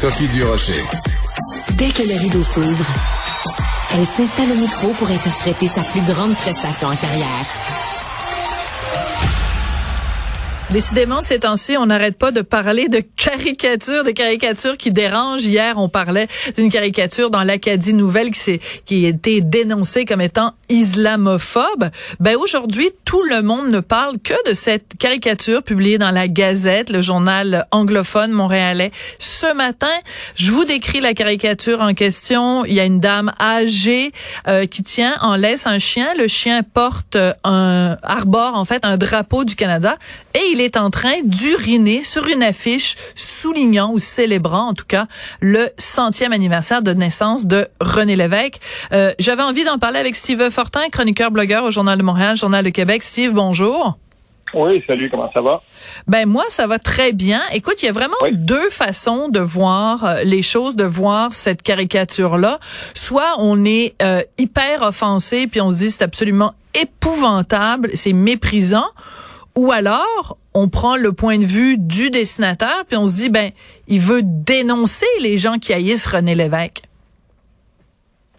Sophie Durocher. Dès que le rideau s'ouvre, elle s'installe au micro pour interpréter sa plus grande prestation en carrière. Décidément, ces temps-ci, on n'arrête pas de parler de caricatures, de caricatures qui dérangent. Hier, on parlait d'une caricature dans l'Acadie Nouvelle qui, qui a été dénoncée comme étant islamophobe. Ben aujourd'hui, tout le monde ne parle que de cette caricature publiée dans la Gazette, le journal anglophone montréalais. Ce matin, je vous décris la caricature en question. Il y a une dame âgée euh, qui tient en laisse un chien. Le chien porte un arbore en fait un drapeau du Canada et il est en train d'uriner sur une affiche soulignant ou célébrant en tout cas le centième anniversaire de naissance de René Lévesque. Euh, J'avais envie d'en parler avec Steve Fortin, chroniqueur blogueur au Journal de Montréal, Journal de Québec. Steve, bonjour. Oui, salut, comment ça va? Ben moi, ça va très bien. Écoute, il y a vraiment deux façons de voir euh, les choses, de voir cette caricature-là. Soit on est euh, hyper offensé, puis on se dit c'est absolument épouvantable, c'est méprisant, ou alors on prend le point de vue du dessinateur, puis on se dit ben il veut dénoncer les gens qui haïssent René Lévesque.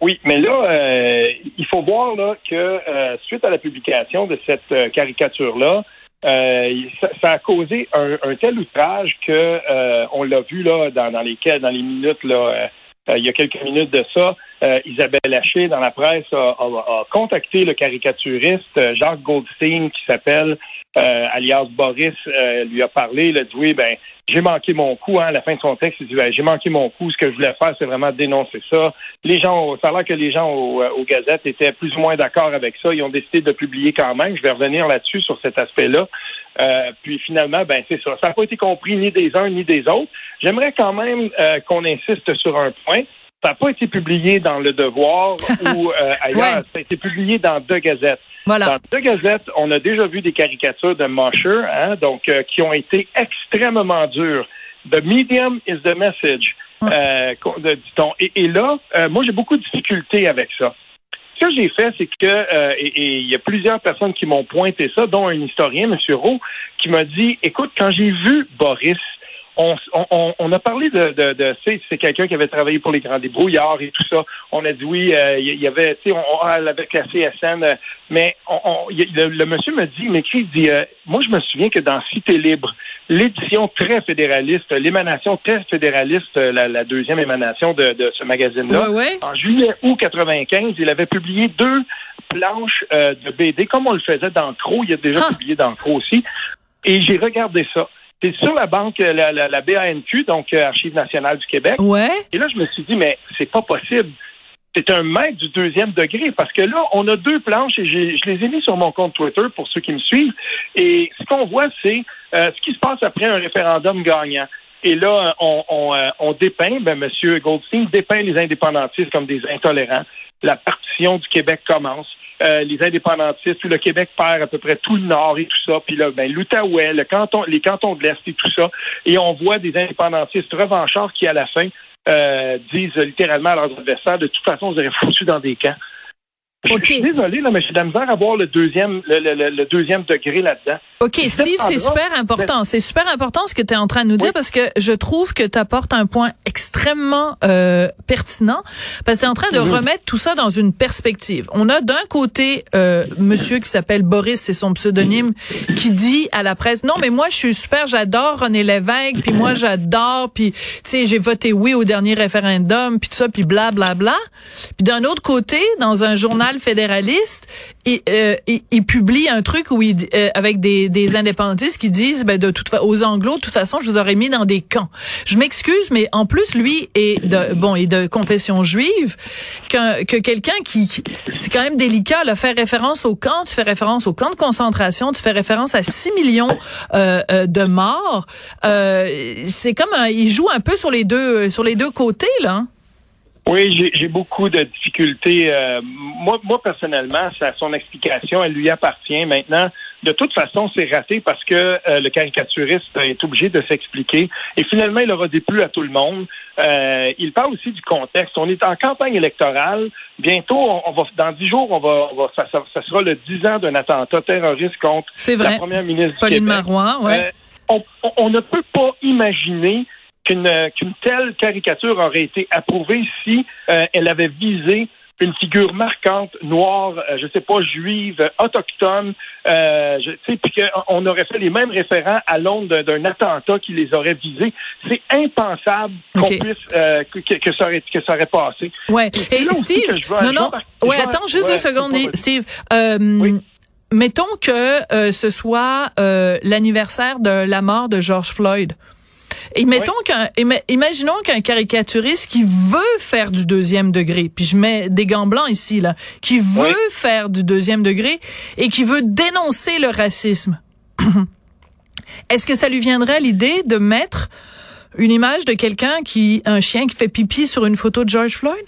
Oui, mais là, euh, il faut voir là, que euh, suite à la publication de cette euh, caricature-là, ça, a causé un, tel outrage que on l'a vu là dans, dans les dans les minutes là. il y a quelques minutes de ça, Isabelle Haché dans la presse a, a, a, contacté le caricaturiste Jacques Goldstein qui s'appelle alias Boris, lui a parlé, il a dit oui ben j'ai manqué mon coup. Hein, à la fin de son texte, il dit ben, j'ai manqué mon coup. Ce que je voulais faire, c'est vraiment dénoncer ça. Les gens, ça a l'air que les gens aux, aux gazettes étaient plus ou moins d'accord avec ça. Ils ont décidé de publier quand même. Je vais revenir là-dessus sur cet aspect-là. Euh, puis finalement, ben c'est ça. Ça n'a pas été compris ni des uns ni des autres. J'aimerais quand même euh, qu'on insiste sur un point. Ça n'a pas été publié dans Le Devoir ou euh, ailleurs. Ouais. Ça a été publié dans deux gazettes. Voilà. Dans deux gazettes, on a déjà vu des caricatures de Mosher, hein, donc euh, qui ont été extrêmement dures. The medium is the message, ouais. euh, dit-on. Et, et, là, euh, moi, j'ai beaucoup de difficultés avec ça. Ce que j'ai fait, c'est que, euh, et il y a plusieurs personnes qui m'ont pointé ça, dont un historien, M. Rowe, qui m'a dit, écoute, quand j'ai vu Boris on, on, on, a parlé de, de, de c'est quelqu'un qui avait travaillé pour les grands débrouillards et tout ça. On a dit oui, euh, il y avait, tu sais, on, avec la CSN, euh, mais on, le, le, monsieur me dit, m'écrit, il dit, euh, moi je me souviens que dans Cité libre, l'édition très fédéraliste, l'émanation très fédéraliste, la, la deuxième émanation de, de ce magazine-là, ouais, ouais. en juillet août 95, il avait publié deux planches euh, de BD, comme on le faisait dans Crow, il a déjà Ah. publié dans Crow aussi, et j'ai regardé ça. C'est sur la banque, la, la, la BANQ, donc euh, Archives nationales du Québec. Ouais. Et là, je me suis dit, mais c'est pas possible. C'est un maître du deuxième degré parce que là, on a deux planches et je les ai mis sur mon compte Twitter pour ceux qui me suivent. Et ce qu'on voit, c'est euh, ce qui se passe après un référendum gagnant. Et là, on, on, euh, on dépeint, ben, M. Goldstein dépeint les indépendantistes comme des intolérants. La partition du Québec commence. Euh, les indépendantistes, où le Québec perd à peu près tout le nord et tout ça, puis là, ben, l'Outaouais, le canton, les cantons de l'Est et tout ça, et on voit des indépendantistes revanchards qui, à la fin, euh, disent littéralement à leurs adversaires, de toute façon, vous aurez foutu dans des camps. Okay. Je suis désolé, là, mais j'ai de la misère à voir le deuxième, le, le, le deuxième degré là-dedans. OK, Steve, c'est super important. C'est super important ce que tu es en train de nous dire oui. parce que je trouve que tu apportes un point extrêmement euh, pertinent parce que tu es en train de mmh. remettre tout ça dans une perspective. On a d'un côté euh, monsieur qui s'appelle Boris, c'est son pseudonyme, qui dit à la presse "Non, mais moi je suis super, j'adore René Lévesque, puis moi j'adore, puis tu sais, j'ai voté oui au dernier référendum, puis tout ça, puis bla bla bla." Puis d'un autre côté, dans un journal fédéraliste, euh, il, il publie un truc où il euh, avec des des indépendantistes qui disent ben de toute aux anglos de toute façon je vous aurais mis dans des camps. Je m'excuse mais en plus lui est de bon est de confession juive que, que quelqu'un qui, c'est quand même délicat là faire référence au camp, tu fais référence au camp de concentration, tu fais référence à 6 millions euh, euh, de morts. Euh, c'est comme un, il joue un peu sur les deux sur les deux côtés là. Oui, j'ai beaucoup de difficultés. Euh, moi, moi, personnellement, ça, son explication, elle lui appartient. Maintenant, de toute façon, c'est raté parce que euh, le caricaturiste est obligé de s'expliquer. Et finalement, il aura déplu à tout le monde. Euh, il parle aussi du contexte. On est en campagne électorale. Bientôt, on, on va, dans dix jours, on va, on va ça, ça, ça, sera le dix ans d'un attentat terroriste contre vrai. la première ministre Pauline du Québec. Marois, ouais. on, on ne peut pas imaginer qu'une qu'une telle caricature aurait été approuvée si elle avait visé une figure marquante, noire, euh, je sais pas, juive, autochtone, euh, je, puis qu'on aurait fait les mêmes référents à l'onde d'un attentat qui les aurait visés. C'est impensable qu'on puisse euh, que, ça aurait, que ça aurait passé. Ouais. Et, Steve, non, non. ouais, attends juste deux secondes, Steve. Euh, Mettons que ce soit l'anniversaire de la mort de George Floyd. Et mettons qu'un, imaginons qu'un caricaturiste qui veut faire du deuxième degré, puis je mets des gants blancs ici là, qui veut faire du deuxième degré et qui veut dénoncer le racisme. Est-ce que ça lui viendrait l'idée de mettre une image de quelqu'un qui, un chien qui fait pipi sur une photo de George Floyd?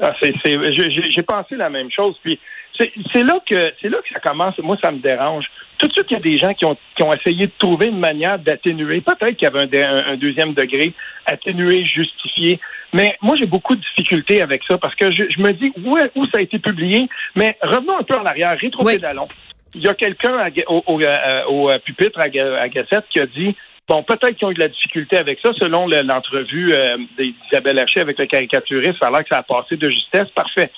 Ah, c'est, j'ai pensé la même chose. Puis c'est là que c'est là que ça commence. Moi, ça me dérange. Tout de suite, il y a des gens qui ont, qui ont essayé de trouver une manière d'atténuer. Peut-être qu'il y avait un, deuxième degré atténué, justifié. Mais moi, j'ai beaucoup de difficultés avec ça parce que je, me dis où, où ça a été publié. Mais revenons un peu en arrière, rétro-pédalons. Il y a quelqu'un au, au, euh, au, euh, pupitre à, Gassette qui a dit Bon, peut-être qu'ils ont eu de la difficulté avec ça, selon l'entrevue euh, d'Isabelle Haché avec le caricaturiste. Ça a l'air que ça a passé de justesse. Parfait.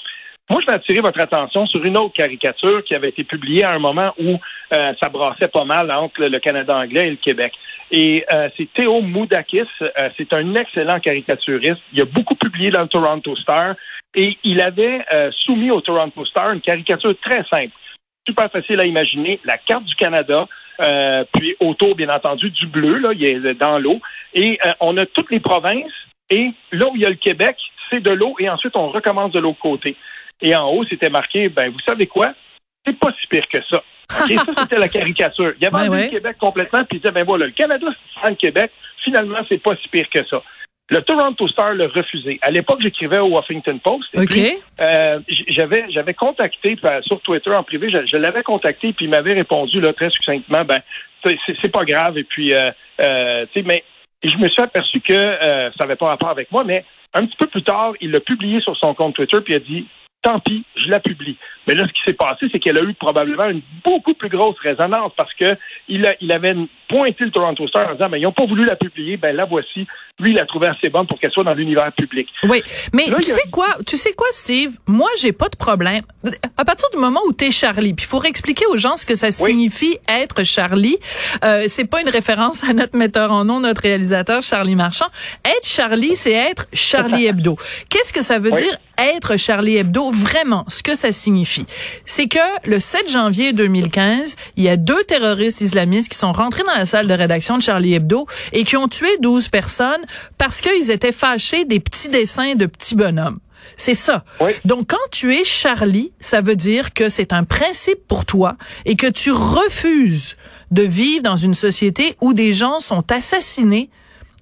Moi, je vais attirer votre attention sur une autre caricature qui avait été publiée à un moment où euh, ça brassait pas mal entre le Canada anglais et le Québec. Et euh, c'est Théo Moudakis. Euh, c'est un excellent caricaturiste. Il a beaucoup publié dans le Toronto Star et il avait soumis au Toronto Star une caricature très simple, super facile à imaginer, la carte du Canada, puis autour, bien entendu, du bleu, là, il est dans l'eau. Et on a toutes les provinces, et là où il y a le Québec, c'est de l'eau, et ensuite on recommence de l'autre côté. Et en haut, c'était marqué, ben, vous savez quoi? C'est pas si pire que ça. Et ça, c'était la caricature. Il y avait le Québec complètement, puis il disait, ben voilà, le Canada, c'est le Québec. Finalement, c'est pas si pire que ça. Le Toronto Star l'a refusé. À l'époque, j'écrivais au Washington Post. Et euh, j'avais, j'avais contacté sur Twitter en privé, je, l'avais contacté, puis il m'avait répondu là, très succinctement, ben, c'est, pas grave. Et puis, euh, euh, tu sais, mais je me suis aperçu que ça n'avait pas rapport avec moi, mais un petit peu plus tard, il l'a publié sur son compte Twitter, puis il a dit tant pis, je la publie. Mais là, ce qui s'est passé, c'est qu'elle a eu probablement une beaucoup plus grosse résonance parce que il, a, il avait pointé le Toronto Star en disant, mais ils n'ont pas voulu la publier, ben la voici. Lui, il l'a trouvé assez bonne pour qu'elle soit dans l'univers public. Oui, mais tu sais quoi, tu sais quoi, Steve? Moi, j'ai pas de problème. À partir du moment où tu es Charlie, puis il faut expliquer aux gens ce que ça signifie être Charlie. Euh, c'est pas une référence à notre metteur en nom, notre réalisateur Charlie Marchand. Être Charlie, c'est être Charlie Hebdo. Qu'est-ce que ça veut dire être Charlie Hebdo? Vraiment, ce que ça signifie c'est que le 7 janvier 2015, il y a deux terroristes islamistes qui sont rentrés dans la salle de rédaction de Charlie Hebdo et qui ont tué 12 personnes parce qu'ils étaient fâchés des petits dessins de petits bonhommes. C'est ça. Donc, quand tu es Charlie, ça veut dire que c'est un principe pour toi et que tu refuses de vivre dans une société où des gens sont assassinés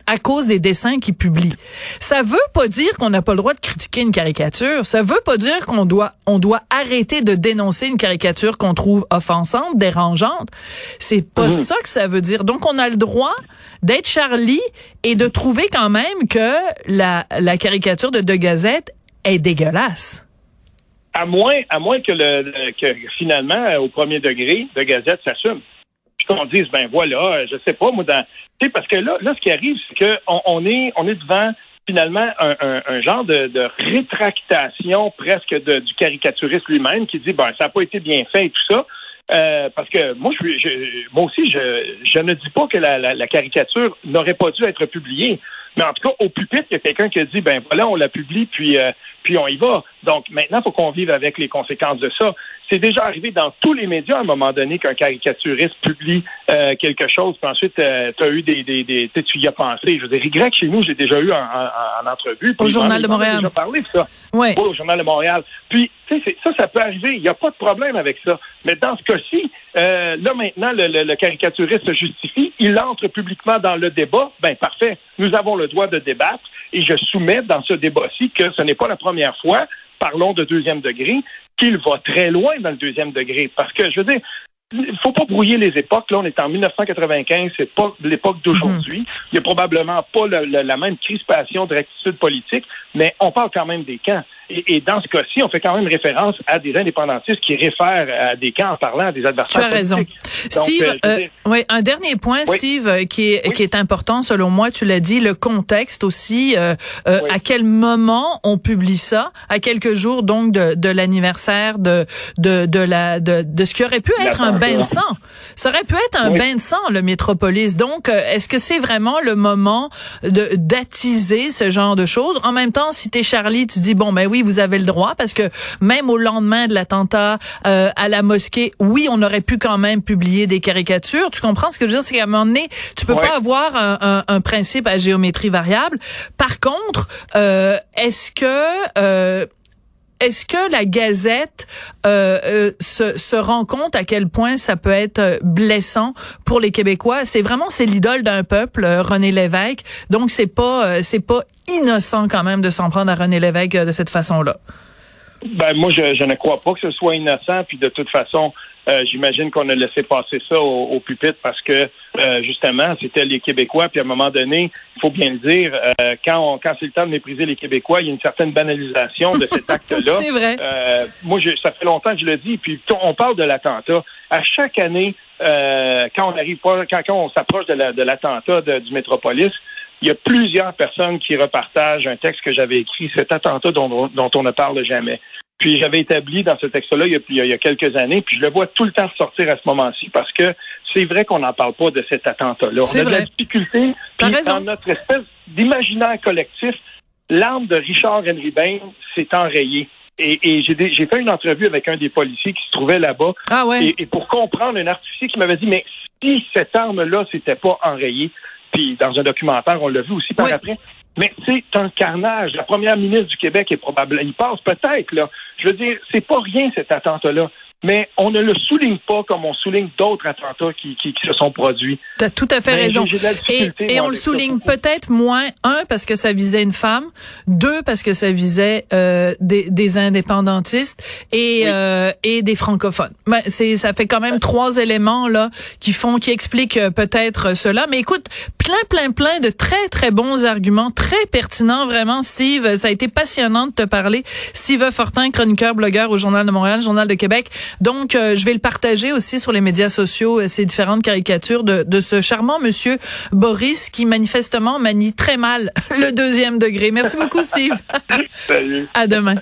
à cause des dessins qu'il publie. Ça veut pas dire qu'on n'a pas le droit de critiquer une caricature. Ça veut pas dire qu'on doit, on doit arrêter de dénoncer une caricature qu'on trouve offensante, dérangeante. C'est pas mhm. ça que ça veut dire. Donc, on a le droit d'être Charlie et de trouver quand même que la, la caricature de De Gazette est dégueulaise. À moins, à moins que, le, que finalement, au premier degré, De Gazette s'assume qu'on dise, ben voilà, je sais pas, moi, dans, parce que là, là, ce qui arrive, c'est qu'on on est, on est devant finalement un, genre de, rétractation presque du caricaturiste lui-même qui dit, ben, ça n'a pas été bien fait et tout ça. Euh, parce que moi, je, moi aussi, je, je ne dis pas que la, la caricature n'aurait pas dû être publiée. Mais en tout cas, au pupitre, il y a quelqu'un qui a dit, ben voilà, on la publie, puis, euh, puis on y va. Donc maintenant, il faut qu'on vive avec les conséquences de ça. C'est déjà arrivé dans tous les médias à un moment donné qu'un caricaturiste publie euh, quelque chose, puis ensuite, euh, tu as eu des, des, des tu y as pensé. Je veux dire, Y chez nous, j'ai déjà eu en, en, entrevue. Au Journal de Montréal. déjà parlé de ça. Oui. au Journal de Montréal. Puis, tu sais, ça, ça peut arriver. Il n'y a pas de problème avec ça. Mais dans ce cas-ci, euh, là maintenant, le, le, le, caricaturiste se justifie. Il entre publiquement dans le débat. Ben parfait. Nous avons le droit de débattre. Et je soumets dans ce débat-ci que ce n'est pas la première fois parlons de deuxième degré, qu'il va très loin dans le deuxième degré. Parce que, je veux dire, il faut pas brouiller les époques. Là, on est en 1995, c'est pas l'époque d'aujourd'hui. Il y a probablement pas la même crispation de rectitude politique, mais on parle quand même des camps. Et, dans ce cas-ci, on fait quand même référence à des indépendantistes qui réfèrent à des camps en parlant à des adversaires. Tu as raison. Steve, euh, oui, un dernier point, Steve, qui est qui est important selon moi. Tu l'as dit, le contexte aussi. À quel moment on publie ça À quelques jours donc de, de l'anniversaire de de de la de, de ce qui aurait pu être un bain de sang. Ça aurait pu être un bain de sang, le Métropolis. Donc, est-ce que c'est vraiment le moment de d'attiser ce genre de choses? En même temps, si t'es Charlie, tu dis bon ben oui, vous avez le droit parce que même au lendemain de l'attentat euh, à la mosquée, oui, on aurait pu quand même publier des caricatures. Tu comprends ce que je veux dire? C'est qu'à un moment donné, tu peux pas avoir un, un, principe à géométrie variable. Par contre, euh, est-ce que euh, est-ce que la Gazette euh, euh, se, se, rend compte à quel point ça peut être euh, blessant pour les Québécois? C'est vraiment c'est l'idole d'un peuple, René Lévesque. Donc c'est pas c'est pas innocent quand même de s'en prendre à René Lévesque de cette façon-là. Ben moi je, je ne crois pas que ce soit innocent. Puis de toute façon, euh, j'imagine qu'on a laissé passer ça au, au pupitre parce que euh, justement, c'était les Québécois. Puis à un moment donné, il faut bien le dire, euh, quand, quand c'est le temps de mépriser les Québécois, il y a une certaine banalisation de cet acte-là. c'est vrai. moi, je, ça fait longtemps que je le dis. Puis on parle de l'attentat. À chaque année, quand on arrive pas, quand, on s'approche de l'attentat du Métropolis, il y a plusieurs personnes qui repartagent un texte que j'avais écrit, cet attentat dont, dont on ne parle jamais. Puis j'avais établi dans ce texte-là il, il, y a quelques années, puis je le vois tout le temps sortir à ce moment-ci parce que c'est vrai qu'on n'en parle pas de cet attentat-là. On a de la difficulté. Puis dans notre espèce d'imaginaire collectif, l'arme de Richard Henry Bain s'est enrayée. Et, et j'ai fait une entrevue avec un des policiers qui se trouvait là-bas. Ah ouais. et, pour comprendre, un artificier qui m'avait dit, mais si cette arme-là s'était pas enrayée, puis dans un documentaire, on l'a vu aussi par après, mais c'est un carnage. La première ministre du Québec est probablement, il passe peut-être, là. Je veux dire, c'est pas rien cet attentat-là mais on ne le souligne pas comme on souligne d'autres attentats qui, qui, qui, se sont produits. Tu as tout à fait raison. Et, et on le souligne peut-être moins, un, parce que ça visait une femme, deux, parce que ça visait euh, des, des, indépendantistes et, euh, et des francophones. Ben, c'est ça fait quand même trois éléments là qui font, qui expliquent euh, peut-être cela. Mais écoute, plein, plein, plein de très, très bons arguments, très pertinents, vraiment, Steve. Ça a été passionnant de te parler. Steve Fortin, chroniqueur, blogueur au Journal de Montréal, Journal de Québec. Donc, euh, je vais le partager aussi sur les médias sociaux, euh, ces différentes caricatures de, de ce charmant monsieur Boris qui manifestement manie très mal le deuxième degré. Merci beaucoup, Steve. Salut. À demain.